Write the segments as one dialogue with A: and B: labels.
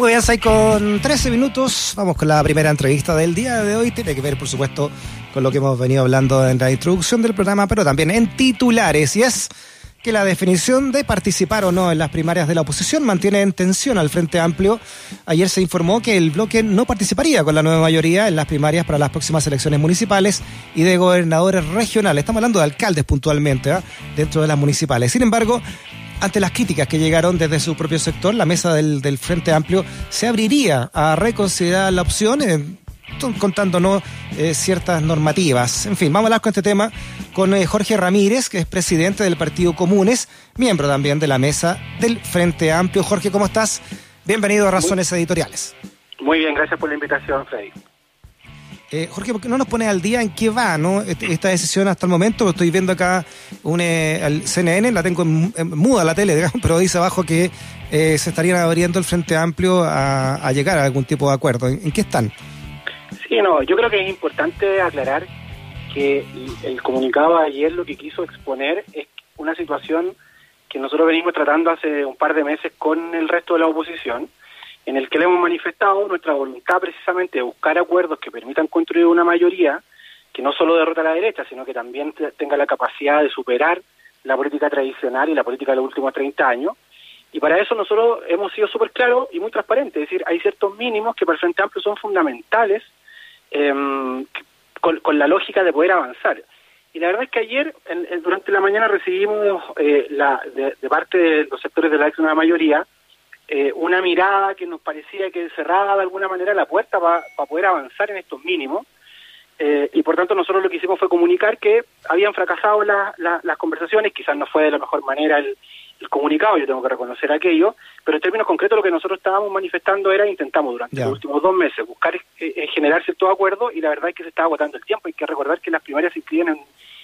A: Muy bien, 6 con 13 minutos. Vamos con la primera entrevista del día de hoy. Tiene que ver, por supuesto, con lo que hemos venido hablando en la introducción del programa, pero también en titulares. Y es que la definición de participar o no en las primarias de la oposición mantiene en tensión al Frente Amplio. Ayer se informó que el bloque no participaría con la nueva mayoría en las primarias para las próximas elecciones municipales y de gobernadores regionales. Estamos hablando de alcaldes puntualmente ¿eh? dentro de las municipales. Sin embargo, ante las críticas que llegaron desde su propio sector, la mesa del, Frente Amplio se abriría a reconsiderar la opción, eh, contándonos eh, ciertas normativas. En fin, vamos a hablar con este tema con eh, Jorge Ramírez, que es presidente del Partido Comunes, miembro también de la mesa del Frente Amplio. Jorge, ¿cómo estás? Bienvenido a Razones Editoriales.
B: Muy bien, gracias por la invitación, Freddy.
A: Eh, Jorge, ¿por qué no nos pone al día en qué va ¿no? Este, esta decisión hasta el momento? Estoy viendo acá un, eh, CNN, la tengo en, muda la tele, pero dice abajo que eh, se estarían abriendo el Frente Amplio a, llegar a algún tipo de acuerdo. ¿En, qué están?
B: Sí, no, yo creo que es importante aclarar que el comunicado de ayer lo que quiso exponer es una situación que nosotros venimos tratando hace un par de meses con el resto de la oposición, en el que le hemos manifestado nuestra voluntad precisamente de buscar acuerdos que permitan construir una mayoría que no solo derrota a la derecha, sino que también tenga la capacidad de superar la política tradicional y la política de los últimos 30 años. Y para eso nosotros hemos sido súper claros y muy transparentes, es decir, hay ciertos mínimos que para el Frente Amplio son fundamentales em, con, la lógica de poder avanzar. Y la verdad es que ayer, durante la mañana, recibimos eh, la, de, parte de los sectores de la ex una mayoría eh, una mirada que nos parecía que cerraba de alguna manera la puerta para poder avanzar en estos mínimos. Eh, y por tanto nosotros lo que hicimos fue comunicar que habían fracasado las conversaciones, quizás no fue de la mejor manera el, comunicado, yo tengo que reconocer aquello, pero en términos concretos lo que nosotros estábamos manifestando era, intentamos durante los últimos dos meses buscar eh, generar ciertos acuerdos y la verdad es que se estaba agotando el tiempo, hay que recordar que las primarias se inscriben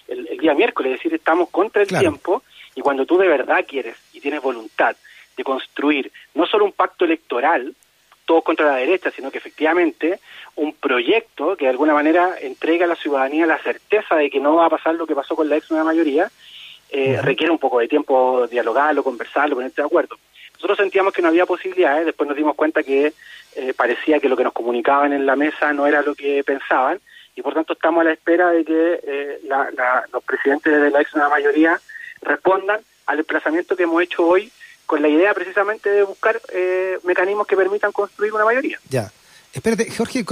B: el, día miércoles, es decir, estamos contra el tiempo y cuando tú de verdad quieres y tienes voluntad de construir no solo un pacto electoral, todo contra la derecha, sino que efectivamente un proyecto que de alguna manera entrega a la ciudadanía la certeza de que no va a pasar lo que pasó con la ex nueva mayoría, eh, requiere un poco de tiempo dialogarlo, conversarlo, ponerte de acuerdo. Nosotros sentíamos que no había posibilidades, después nos dimos cuenta que eh, parecía que lo que nos comunicaban en la mesa no era lo que pensaban, y por tanto estamos a la espera de que eh, los presidentes de la ex nueva mayoría respondan al desplazamiento que hemos hecho hoy con la idea precisamente de buscar eh, mecanismos que permitan construir una mayoría.
A: Ya. Espérate, Jorge,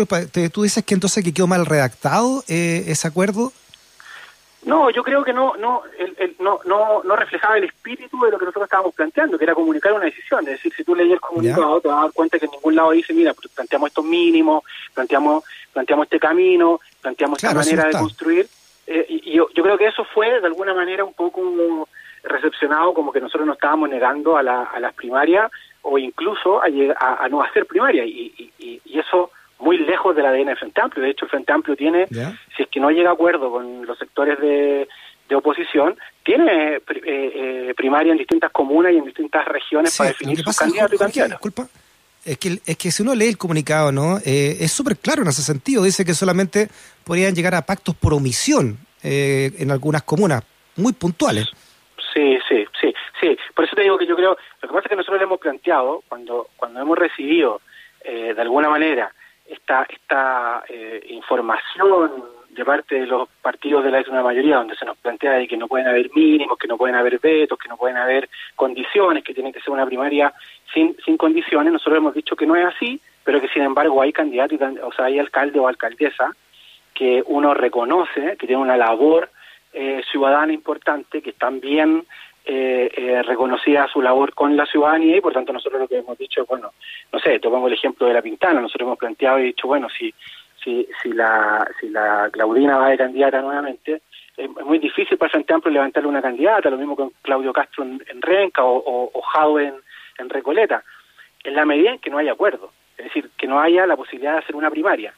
A: tú dices que entonces que quedó mal redactado eh, ese acuerdo.
B: No, yo creo que no, no, el, no, no, no reflejaba el espíritu de lo que nosotros estábamos planteando, que era comunicar una decisión. Es decir, si tú lees el comunicado, te vas a dar cuenta que en ningún lado dice, mira, pues, planteamos estos mínimos, planteamos, planteamos este camino, planteamos esta manera de construir. Eh, y yo, yo creo que eso fue de alguna manera un poco recepcionado como que nosotros nos estábamos negando a, la, a las primarias o incluso a, a, no hacer primaria y, eso muy lejos del ADN del Frente Amplio. De hecho, el Frente Amplio tiene, si es que no llega a acuerdo con los sectores de, oposición, tiene eh, eh, primaria en distintas comunas y en distintas regiones para definir su candidato y candidata.
A: Disculpa. Es que, es que si uno lee el comunicado, ¿no? Eh, es súper claro en ese sentido. Dice que solamente podrían llegar a pactos por omisión en algunas comunas, muy puntuales.
B: Sí, sí, sí, sí. Por eso te digo que yo creo, lo que pasa es que nosotros le hemos planteado, cuando, cuando hemos recibido eh, de alguna manera esta, esta eh, información de parte de los partidos de la una mayoría, donde se nos plantea de que no pueden haber mínimos, que no pueden haber vetos, que no pueden haber condiciones, que tiene que ser una primaria sin, sin condiciones, nosotros hemos dicho que no es así, pero que sin embargo hay candidatos, o sea, hay alcalde o alcaldesa que uno reconoce que tiene una labor eh, ciudadana importante que están bien eh, eh, reconocida su labor con la ciudadanía y por tanto nosotros lo que hemos dicho bueno, no sé, tomamos el ejemplo de la Pintana, nosotros hemos planteado y dicho, bueno, si, si, si, la, si la Claudina va de candidata nuevamente, es muy difícil para Frente Amplio levantarle una candidata, lo mismo con Claudio Castro en, Renca o, o, Jado en, en Recoleta, en la medida en que no haya acuerdo, es decir, que no haya la posibilidad de hacer una primaria.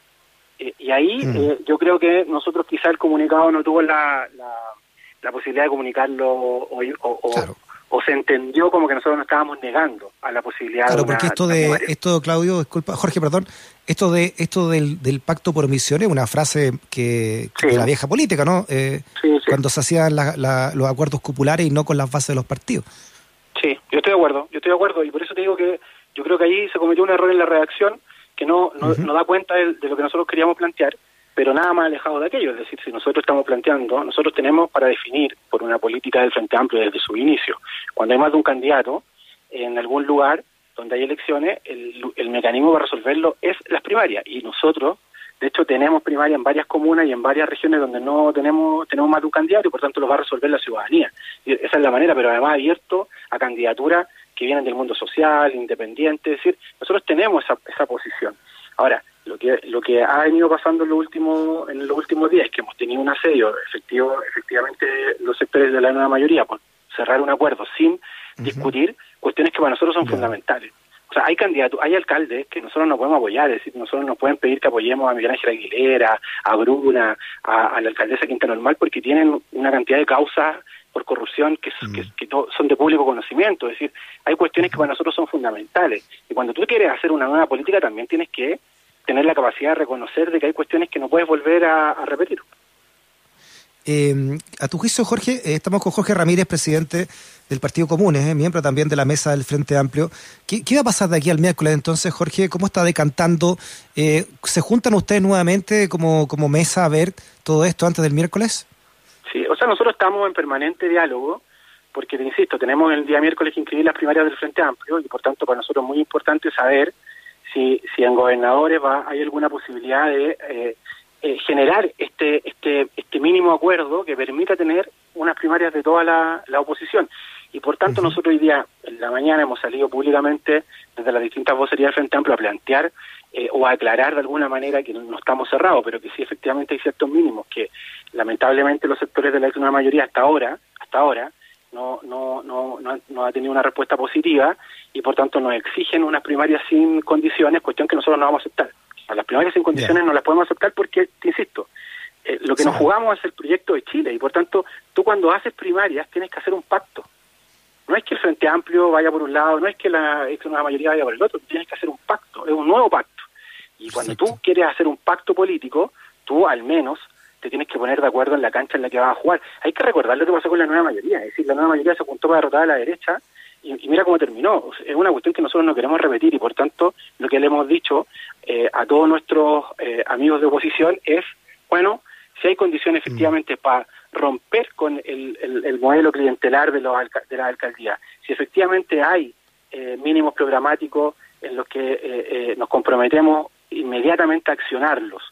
B: Eh, y ahí mm. eh, yo creo que nosotros quizá el comunicado no tuvo la, la, posibilidad de comunicarlo o, o, se entendió como que nosotros nos estábamos negando a la posibilidad
A: claro, porque esto de esto Claudio disculpa Jorge perdón esto de esto del, del pacto por omisiones una frase que, de la vieja política no eh, cuando se hacían los acuerdos cupulares y no con las bases de los partidos.
B: Sí yo estoy de acuerdo yo estoy de acuerdo y por eso te digo que yo creo que ahí se cometió un error en la redacción que no, no, da cuenta de, lo que nosotros queríamos plantear, pero nada más alejado de aquello. Es decir, si nosotros estamos planteando, nosotros tenemos para definir por una política del Frente Amplio desde su inicio, cuando hay más de un candidato en algún lugar donde hay elecciones, el, el mecanismo para resolverlo es las primarias. Y nosotros, de hecho, tenemos primarias en varias comunas y en varias regiones donde no tenemos tenemos más de un candidato y por tanto lo va a resolver la ciudadanía. Y esa es la manera, pero además abierto a candidaturas que vienen del mundo social, independiente, es decir, nosotros tenemos esa, esa posición. Ahora, lo que lo que ha venido pasando en los últimos en los últimos días es que hemos tenido un asedio efectivo efectivamente los sectores de la nueva mayoría por cerrar un acuerdo sin discutir cuestiones que para nosotros son fundamentales. O sea, hay candidatos, hay alcaldes que nosotros no podemos apoyar, es decir, nosotros nos pueden pedir que apoyemos a Miguel Ángel Aguilera, a Bruna, a, la alcaldesa Quinta Normal, porque tienen una cantidad de causas por corrupción que, que, son de público conocimiento. Es decir, hay cuestiones que para nosotros son fundamentales. Y cuando tú quieres hacer una nueva política, también tienes que tener la capacidad de reconocer de que hay cuestiones que no puedes volver a, repetir.
A: Eh, a tu juicio, Jorge, eh, estamos con Jorge Ramírez, presidente del Partido Común, eh, miembro también de la mesa del Frente Amplio. ¿Qué, va a pasar de aquí al miércoles entonces, Jorge? ¿Cómo está decantando? Eh, ¿Se juntan ustedes nuevamente como, como mesa a ver todo esto antes del miércoles?
B: Sí, o sea, nosotros estamos en permanente diálogo, porque, te insisto, tenemos el día miércoles que inscribir las primarias del Frente Amplio y, por tanto, para nosotros es muy importante saber si, si en gobernadores va, hay alguna posibilidad de eh, eh, generar este, este, este mínimo acuerdo que permita tener unas primarias de toda la, la oposición. Y por tanto, nosotros hoy día, en la mañana, hemos salido públicamente desde las distintas vocerías del Frente Amplio a plantear eh, o aclarar de alguna manera que no estamos cerrados, pero que sí efectivamente hay ciertos mínimos que lamentablemente los sectores de la nueva mayoría hasta ahora, hasta ahora, no, no, no, no, ha tenido una respuesta positiva y por tanto nos exigen unas primarias sin condiciones, cuestión que nosotros no vamos a aceptar. A las primarias sin condiciones no las podemos aceptar porque, te insisto, eh, lo que nos jugamos es el proyecto de Chile y por tanto tú cuando haces primarias tienes que hacer un pacto. No es que el Frente Amplio vaya por un lado, no es que la nueva mayoría vaya por el otro, tienes que hacer un pacto, es un nuevo pacto. Y cuando tú quieres hacer un pacto político, tú al menos te tienes que poner de acuerdo en la cancha en la que vas a jugar. Hay que recordar lo que pasó con la nueva mayoría, es decir, la nueva mayoría se apuntó para derrotar a la derecha y, mira cómo terminó. Es una cuestión que nosotros no queremos repetir y por tanto lo que le hemos dicho eh, a todos nuestros eh, amigos de oposición es, bueno, si hay condiciones mm. efectivamente para romper con el, el, modelo clientelar de, los de la alcaldía, si efectivamente hay eh, mínimos programáticos en los que nos comprometemos inmediatamente accionarlos,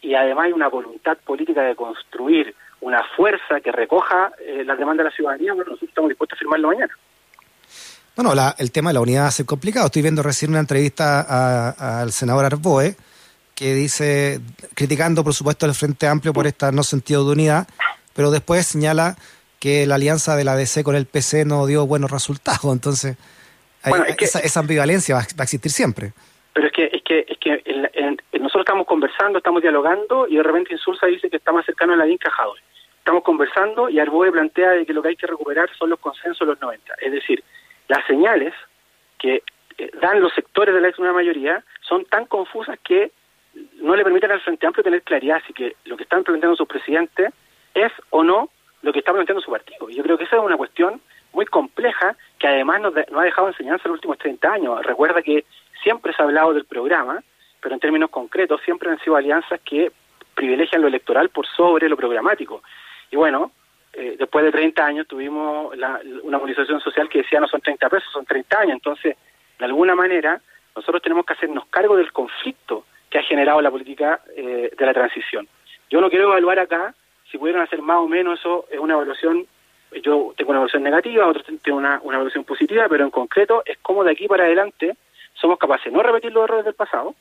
B: y además hay una voluntad política de construir una fuerza que recoja eh, las demandas de la ciudadanía, bueno, nosotros estamos dispuestos a firmarlo mañana.
A: Bueno, el tema de la unidad va a ser complicado. Estoy viendo recién una entrevista al senador Arboe que dice, criticando por supuesto el Frente Amplio por este no sentido de unidad, pero después señala que la alianza de la DC con el PC no dio buenos resultados. Entonces, esa, ambivalencia va, a existir siempre.
B: Pero es que, es que, es que nosotros estamos conversando, estamos dialogando y de repente Insulsa dice que está más cercano a la DINCA Estamos conversando y Arboe plantea de que lo que hay que recuperar son los consensos de los 90. Es decir, las señales que eh, dan los sectores de la ex nueva mayoría son tan confusas que no le permiten al Frente Amplio tener claridad si que lo que están planteando sus presidentes es o no lo que está planteando su partido. Y yo creo que esa es una cuestión muy compleja que además nos, ha dejado enseñanza en los últimos 30 años. Recuerda que siempre se ha hablado del programa, pero en términos concretos siempre han sido alianzas que privilegian lo electoral por sobre lo programático. Y bueno, eh, después de 30 años tuvimos una movilización social que decía no son 30 pesos, son 30 años. Entonces, de alguna manera, nosotros tenemos que hacernos cargo del conflicto que ha generado la política eh, de la transición. Yo no quiero evaluar acá si pudieron hacer más o menos eso, es una evaluación, yo tengo una evaluación negativa, otros tienen una, una evaluación positiva, pero en concreto es cómo de aquí para adelante somos capaces de no repetir los errores del pasado,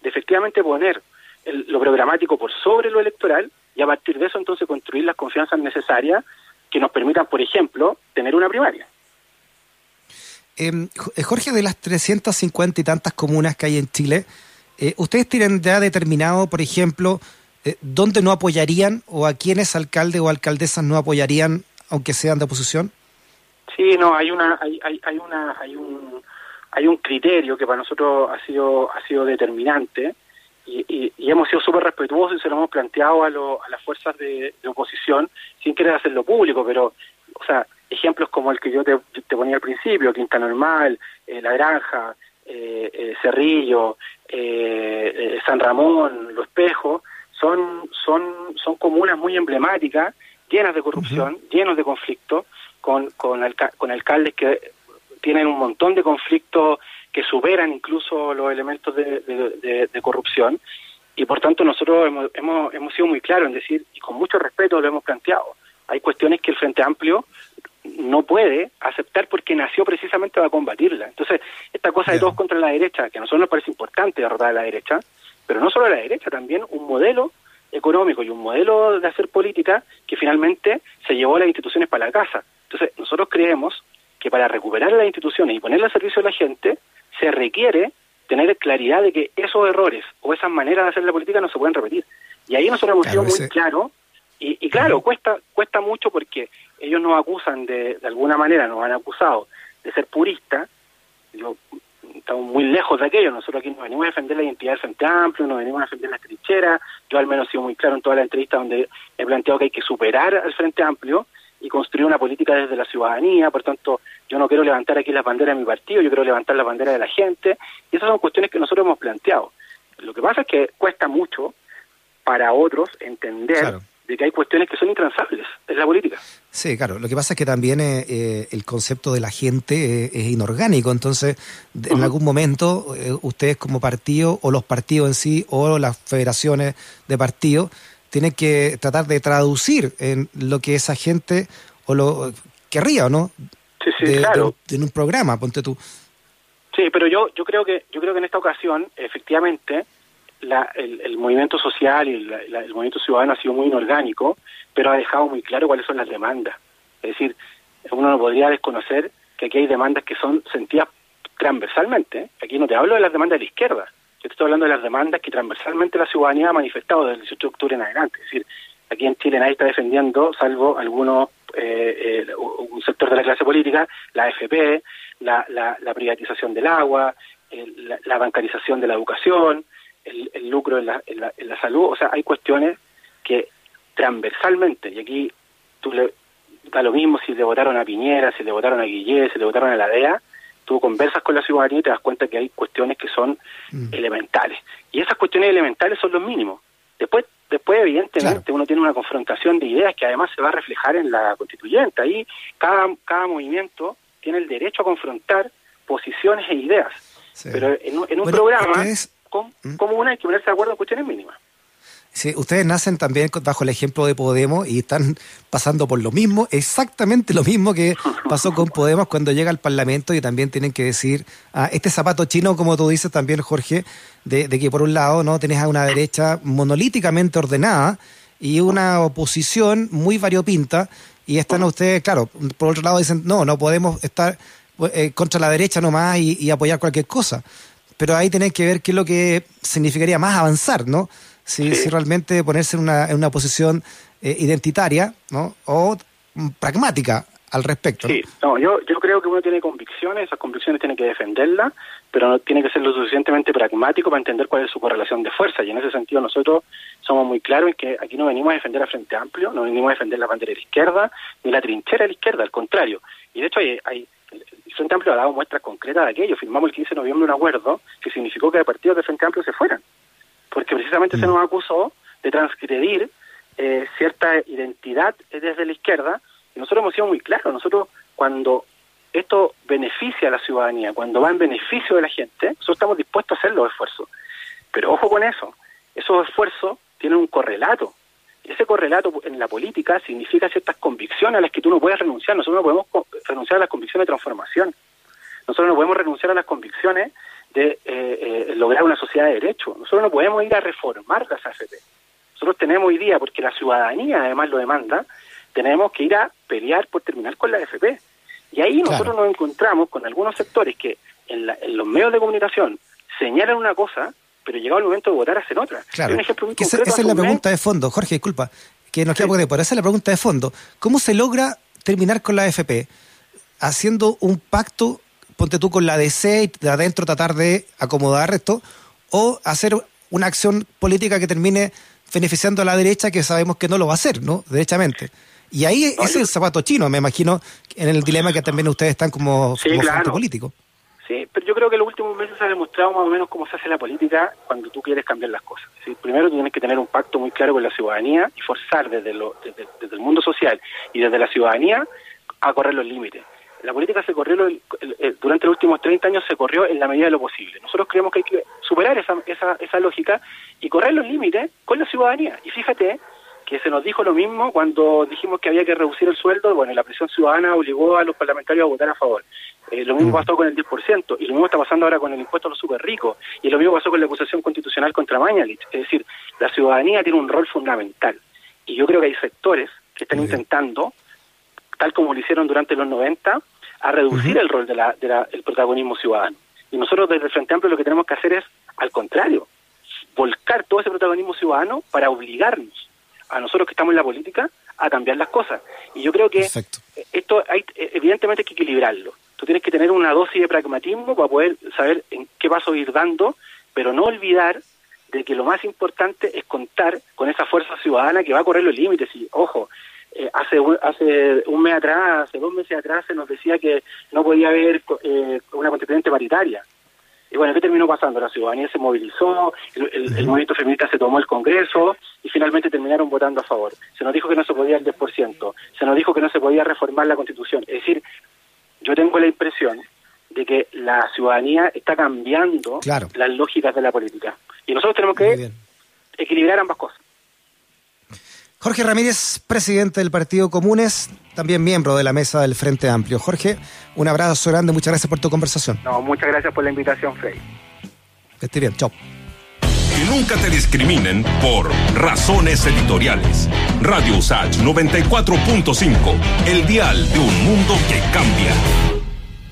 B: de efectivamente poner lo programático por sobre lo electoral y a partir de eso entonces construir las confianzas necesarias que nos permitan, por ejemplo, tener una primaria.
A: Em, eh, Jorge, de las 350 y tantas comunas que hay en Chile, eh, ¿ustedes tienen ya determinado, por ejemplo, eh, dónde no apoyarían o a quiénes alcaldes o alcaldesas no apoyarían, aunque sean de oposición?
B: Sí, no, hay una, hay, hay, hay una, hay un, hay un criterio que para nosotros ha sido, ha sido determinante y, hemos sido súper respetuosos y se lo hemos planteado a, las fuerzas de, oposición sin querer hacerlo público, pero, o sea, ejemplos como el que yo te, ponía al principio, Quinta Normal, eh, La Granja, Cerrillo, San Ramón, Los Espejos, son, son, son comunas muy emblemáticas, llenas de corrupción, llenos de conflictos, con, con, con alcaldes que tienen un montón de conflictos que superan incluso los elementos de, corrupción y por tanto nosotros hemos, hemos, hemos sido muy claros en decir, y con mucho respeto lo hemos planteado, hay cuestiones que el Frente Amplio no puede aceptar porque nació precisamente para combatirla. Entonces, esta cosa de todos contra la derecha, que a nosotros nos parece importante derrotar a la derecha, pero no solo a la derecha, también un modelo económico y un modelo de hacer política que finalmente se llevó a las instituciones para la casa. Entonces, nosotros creemos que para recuperar las instituciones y ponerlas al servicio de la gente, se requiere tener claridad de que esos errores o esas maneras de hacer la política no se pueden repetir. Y ahí nosotros hemos sido muy claro, y, claro, cuesta cuesta mucho porque ellos nos acusan de, de alguna manera, nos han acusado de ser puristas, yo estamos muy lejos de aquello, nosotros aquí nos venimos a defender la identidad del Frente Amplio, nos venimos a defender las trincheras, yo al menos he sido muy claro en toda la entrevista donde he planteado que hay que superar al Frente Amplio y construir una política desde la ciudadanía, por tanto, yo no quiero levantar aquí las banderas de mi partido, yo quiero levantar las banderas de la gente, y esas son cuestiones que nosotros hemos planteado. Lo que pasa es que cuesta mucho para otros entender de que hay cuestiones que son intransables en la política.
A: Sí, claro. Lo que pasa es que también eh, eh, el concepto de la gente eh, es inorgánico. Entonces, en algún momento, ustedes como partido, o los partidos en sí, o las federaciones de partidos, tiene que tratar de traducir en lo que esa gente o lo querría o no
B: sí, sí, claro.
A: en un programa ponte tú.
B: Sí pero yo yo creo que yo creo que en esta ocasión efectivamente la, el, movimiento social y el movimiento ciudadano ha sido muy inorgánico pero ha dejado muy claro cuáles son las demandas. Es decir uno no podría desconocer que aquí hay demandas que son sentidas transversalmente. Aquí no te hablo de las demandas de la izquierda yo estoy hablando de las demandas que transversalmente la ciudadanía ha manifestado desde el 18 de octubre en adelante. Es decir, aquí en Chile nadie está defendiendo, salvo algunos, eh, eh, un sector de la clase política, la AFP, la, la, privatización del agua, la, bancarización de la educación, el, lucro en la, en, la, en la salud. O sea, hay cuestiones que transversalmente, y aquí tú le da lo mismo si le votaron a Piñera, si le votaron a Guillé, si le votaron a la DEA, tú conversas con la ciudadanía y te das cuenta que hay cuestiones que son mm. elementales. Y esas cuestiones elementales son los mínimos. Después, después evidentemente, uno tiene una confrontación de ideas que además se va a reflejar en la constituyente. Ahí cada, cada movimiento tiene el derecho a confrontar posiciones e ideas. Pero en, en un programa, ¿Mm? como una hay que ponerse de acuerdo en cuestiones mínimas.
A: Sí, ustedes nacen también bajo el ejemplo de Podemos y están pasando por lo mismo, exactamente lo mismo que pasó con Podemos cuando llega al Parlamento y también tienen que decir, ah, este zapato chino, como tú dices también, Jorge, de, que por un lado no tenés a una derecha monolíticamente ordenada y una oposición muy variopinta y están ustedes, claro, por otro lado dicen, no, no podemos estar eh, contra la derecha nomás y, y apoyar cualquier cosa. Pero ahí tenés que ver qué es lo que significaría más avanzar, ¿no? Si, si realmente ponerse en una, en una posición eh, identitaria ¿no? o pragmática al respecto.
B: Sí, no, yo, yo creo que uno tiene convicciones, esas convicciones tiene que defenderlas, pero no tiene que ser lo suficientemente pragmático para entender cuál es su correlación de fuerza. Y en ese sentido nosotros somos muy claros en que aquí no venimos a defender al Frente Amplio, no venimos a defender la bandera de la izquierda, ni la trinchera de la izquierda, al contrario. Y de hecho hay, hay el Frente Amplio ha dado muestras concretas de aquello. Firmamos el 15 de noviembre un acuerdo que significó que partidos del Frente Amplio se fueran porque precisamente se mm. nos acusó de transgredir eh, cierta identidad desde la izquierda, y nosotros hemos sido muy claros, nosotros cuando esto beneficia a la ciudadanía, cuando va en beneficio de la gente, nosotros estamos dispuestos a hacer los esfuerzos. Pero ojo con eso, esos esfuerzos tienen un correlato. Y ese correlato en la política significa ciertas convicciones a las que tú no puedes renunciar. Nosotros no podemos renunciar a las convicciones de transformación. Nosotros no podemos renunciar a las convicciones de eh, eh, lograr una sociedad de derecho. Nosotros no podemos ir a reformar las AFP. Nosotros tenemos hoy día, porque la ciudadanía además lo demanda, tenemos que ir a pelear por terminar con la AFP. Y ahí nosotros nos encontramos con algunos sectores que en, los medios de comunicación señalan una cosa, pero llegado el momento de votar hacen otra.
A: Claro. esa, es la pregunta de fondo, Jorge, disculpa, que nos queda por esa es la pregunta de fondo. ¿Cómo se logra terminar con la AFP? Haciendo un pacto ponte tú con la DC y de adentro tratar de acomodar esto, o hacer una acción política que termine beneficiando a la derecha que sabemos que no lo va a hacer, ¿no? Derechamente. Y ahí es el zapato chino, me imagino, en el dilema que también ustedes están como,
B: sí,
A: político.
B: Sí, pero yo creo que en los últimos meses se ha demostrado más o menos cómo se hace la política cuando tú quieres cambiar las cosas. Primero tienes que tener un pacto muy claro con la ciudadanía y forzar desde, lo, desde, el mundo social y desde la ciudadanía a correr los límites. La política se corrió, durante los últimos 30 años se corrió en la medida de lo posible. Nosotros creemos que hay que superar esa, esa, esa lógica y correr los límites con la ciudadanía. Y fíjate que se nos dijo lo mismo cuando dijimos que había que reducir el sueldo, bueno, la presión ciudadana obligó a los parlamentarios a votar a favor. Eh, lo mismo mm. pasó con el 10%, y lo mismo está pasando ahora con el impuesto a los super ricos, y lo mismo pasó con la acusación constitucional contra Mañalich. Es decir, la ciudadanía tiene un rol fundamental, y yo creo que hay sectores que están intentando, tal como lo hicieron durante los 90, a reducir el rol del de protagonismo ciudadano. Y nosotros desde el Frente Amplio lo que tenemos que hacer es, al contrario, volcar todo ese protagonismo ciudadano para obligarnos a nosotros que estamos en la política a cambiar las cosas. Y yo creo que esto hay, evidentemente hay que equilibrarlo. Tú tienes que tener una dosis de pragmatismo para poder saber en qué paso ir dando, pero no olvidar de que lo más importante es contar con esa fuerza ciudadana que va a correr los límites. Y ojo, eh, hace, un, hace un mes atrás, hace dos meses atrás se nos decía que no podía haber eh, una constituyente paritaria. Y bueno, ¿qué terminó pasando? La ciudadanía se movilizó, el, movimiento feminista se tomó el Congreso y finalmente terminaron votando a favor. Se nos dijo que no se podía el 10%, se nos dijo que no se podía reformar la Constitución. Es decir, yo tengo la impresión de que la ciudadanía está cambiando las lógicas de la política. Y nosotros tenemos que equilibrar ambas cosas.
A: Jorge Ramírez, presidente del Partido Comunes, también miembro de la mesa del Frente Amplio. Jorge, un abrazo grande, muchas gracias por tu conversación.
B: No, muchas gracias por la invitación, Frey.
A: Que esté bien, chao.
C: Que nunca te discriminen por razones editoriales. Radio USACH 94.5, el dial de un mundo que cambia.